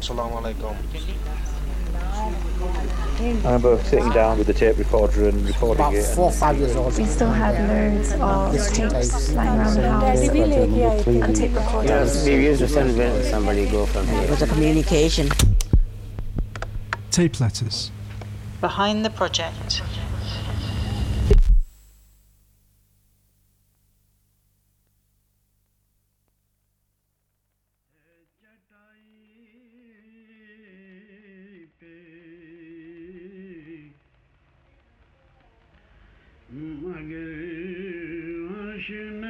Assalamu alaikum. I remember sitting down with the tape recorder and recording About it. four five years old. We still had loads of tapes lying around the house and tape You know, recorders. we used to send when somebody go from here. It here. was a communication. Tape letters. Behind the project.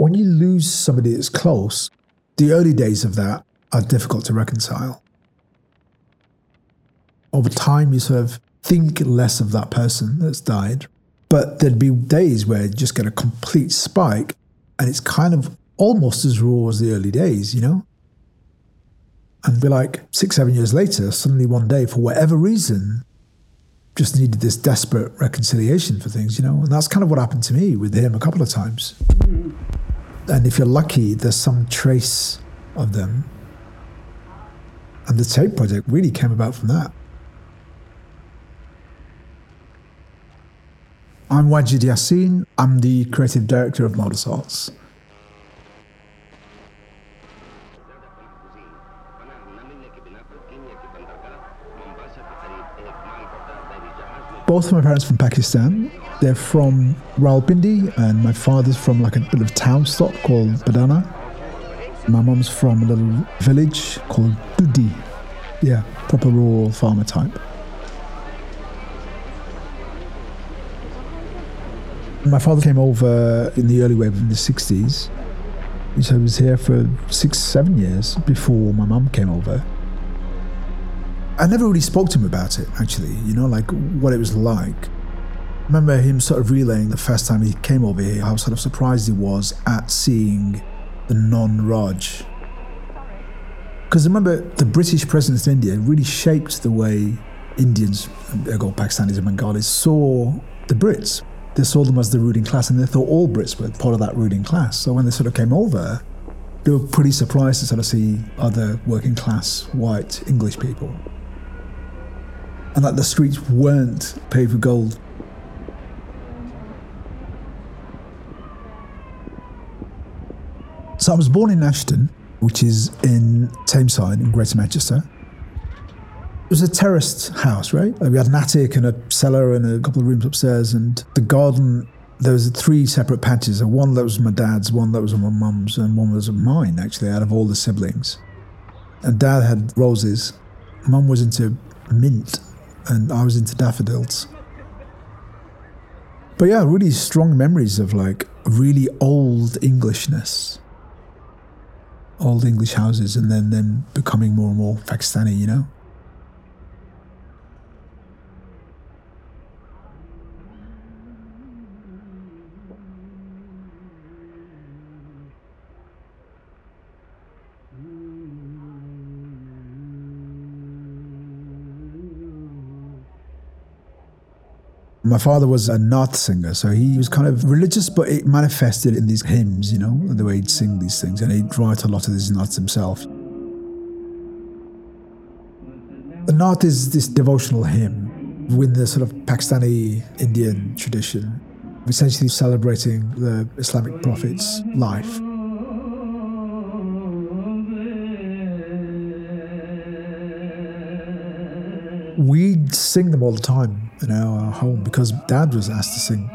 when you lose somebody that's close, the early days of that are difficult to reconcile. Over time, you sort of think less of that person that's died, but there'd be days where you just get a complete spike, and it's kind of almost as raw as the early days, you know? And be like six, seven years later, suddenly one day, for whatever reason, just needed this desperate reconciliation for things, you know? And that's kind of what happened to me with him a couple of times. Mm-hmm. And if you're lucky, there's some trace of them. And the tape project really came about from that. I'm Wajid Yaseen. I'm the creative director of Modus Arts. Both of my parents from Pakistan. They're from Rawalpindi, and my father's from like a little town stop called Badana. My mom's from a little village called Dudi. Yeah, proper rural farmer type. My father came over in the early wave in the 60s. So he was here for six, seven years before my mum came over. I never really spoke to him about it, actually, you know, like what it was like. I remember him sort of relaying the first time he came over here, how sort of surprised he was at seeing the non Raj. Because remember, the British presence in India really shaped the way Indians, ergo Pakistanis and Bengalis, saw the Brits. They saw them as the ruling class and they thought all Brits were part of that ruling class. So when they sort of came over, they were pretty surprised to sort of see other working class white English people. And that the streets weren't paved with gold. So I was born in Ashton, which is in Tameside in Greater Manchester. It was a terraced house, right? We had an attic and a cellar and a couple of rooms upstairs, and the garden. There was three separate patches. One that was my dad's, one that was my mum's, and one was mine. Actually, out of all the siblings, and dad had roses. Mum was into mint, and I was into daffodils. But yeah, really strong memories of like really old Englishness old English houses and then them becoming more and more Pakistani, you know? My father was a Naat singer, so he was kind of religious, but it manifested in these hymns, you know, the way he'd sing these things, and he'd write a lot of these Naats himself. The Naat is this devotional hymn with the sort of Pakistani Indian tradition, essentially celebrating the Islamic prophet's life. We'd sing them all the time in our home because dad was asked to sing.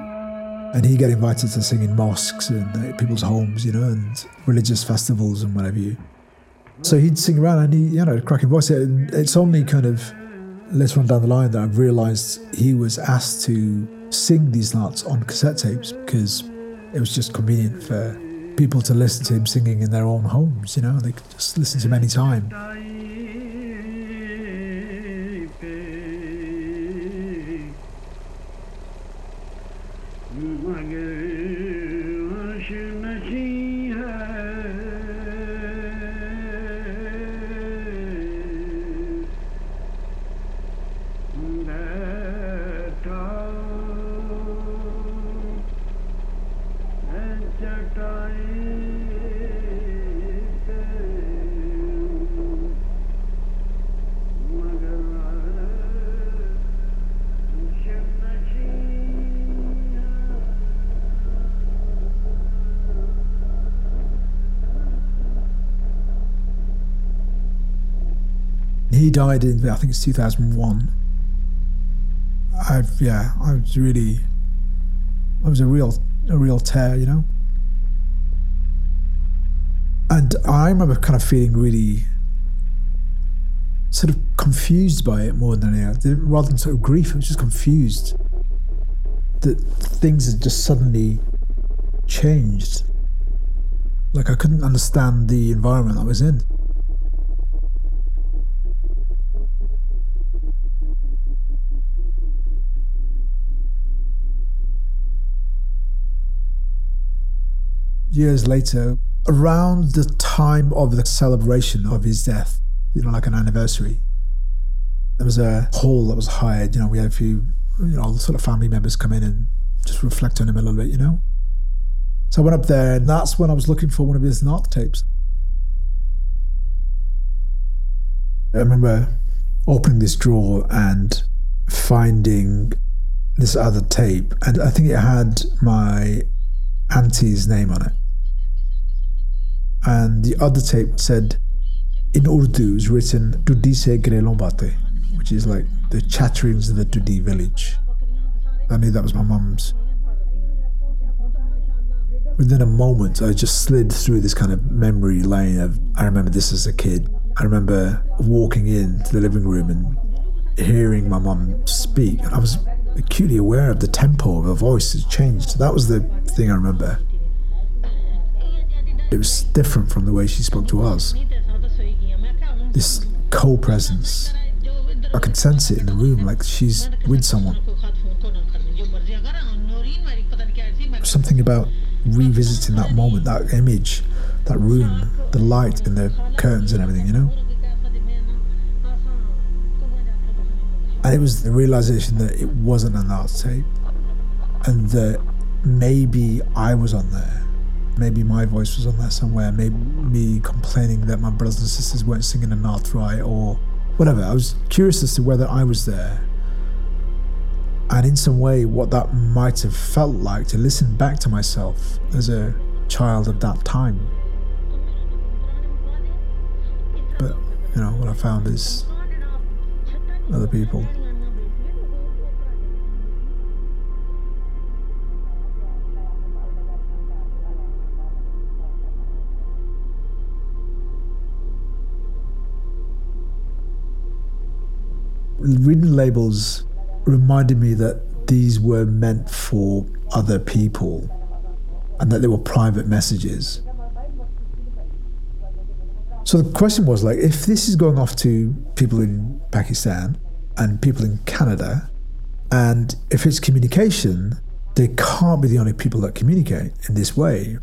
And he get invited to sing in mosques and uh, people's homes, you know, and religious festivals and whatever you. So he'd sing around and he, you know, cracking voice. And it's only kind of later on down the line that I've realised he was asked to sing these Naats on cassette tapes because it was just convenient for people to listen to him singing in their own homes, you know, they could just listen to him anytime. He died in, I think it's 2001. I've yeah, I was really, I was a real, a real tear, you know. And I remember kind of feeling really sort of confused by it more than anything, rather than sort of grief. I was just confused that things had just suddenly changed. Like I couldn't understand the environment I was in. years later, around the time of the celebration of his death, you know, like an anniversary, there was a hall that was hired. You know, we had a few, you know, sort of family members come in and just reflect on him a little bit, you know. So I went up there, and that's when I was looking for one of his Naat tapes. I remember opening this drawer and finding this other tape, and I think it had my auntie's name on it and the other tape said in Urdu is written Tudi se Bate, which is like the chatterings of the Tudi village. I knew that was my mum's. Within a moment, I just slid through this kind of memory lane of I remember this as a kid. I remember walking into the living room and hearing my mum speak, and I was acutely aware of the tempo of her voice has changed. That was the thing I remember. It was different from the way she spoke to us. This cold presence. I could sense it in the room, like she's with someone. Something about revisiting that moment, that image, that room, the light and the curtains and everything, you know? And it was the realization that it wasn't a Naat tape and that maybe I was on there Maybe my voice was on there somewhere. Maybe me complaining that my brothers and sisters weren't singing a note right or whatever. I was curious as to whether I was there. And in some way, what that might have felt like to listen back to myself as a child of that time. But, you know, what I found is other people. Reading labels reminded me that these were meant for other people and that they were private messages. So the question was like, if this is going off to people in Pakistan and people in Canada, and if it's communication, they can't be the only people that communicate in this way.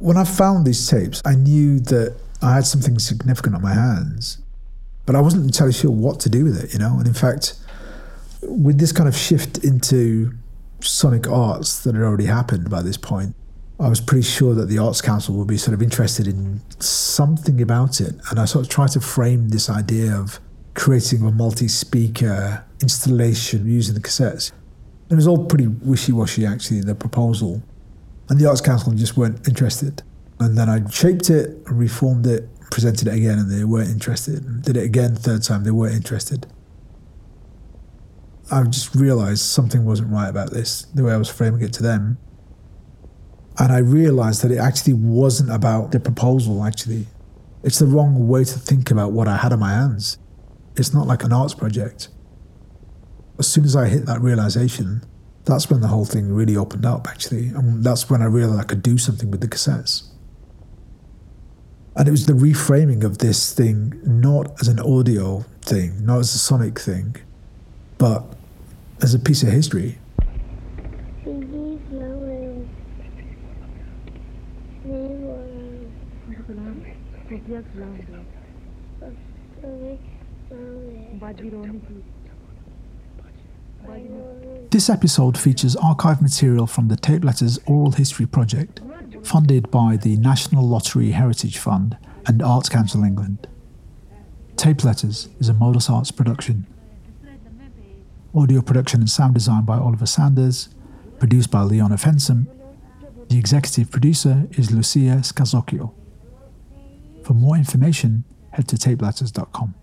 When I found these tapes, I knew that I had something significant on my hands, but I wasn't entirely sure what to do with it, you know? And in fact, with this kind of shift into sonic arts that had already happened by this point, I was pretty sure that the Arts Council would be sort of interested in something about it. And I sort of tried to frame this idea of creating a multi speaker installation using the cassettes. It was all pretty wishy washy, actually, the proposal. And the Arts Council just weren't interested. And then I shaped it, reformed it, presented it again and they weren't interested. Did it again, third time, they weren't interested. I just realized something wasn't right about this, the way I was framing it to them. And I realized that it actually wasn't about the proposal, actually. It's the wrong way to think about what I had on my hands. It's not like an arts project. As soon as I hit that realization, that's when the whole thing really opened up, actually. And that's when I realized I could do something with the cassettes. And it was the reframing of this thing, not as an audio thing, not as a sonic thing, but as a piece of history. This episode features archive material from the Tape Letters Oral History Project, funded by the National Lottery Heritage Fund and Arts Council England. Tape Letters is a Modus Arts production. Audio production and sound design by Oliver Sanders, produced by Leona Fensome. The executive producer is Lucia Scazzocchio. For more information, head to tapeletters.com.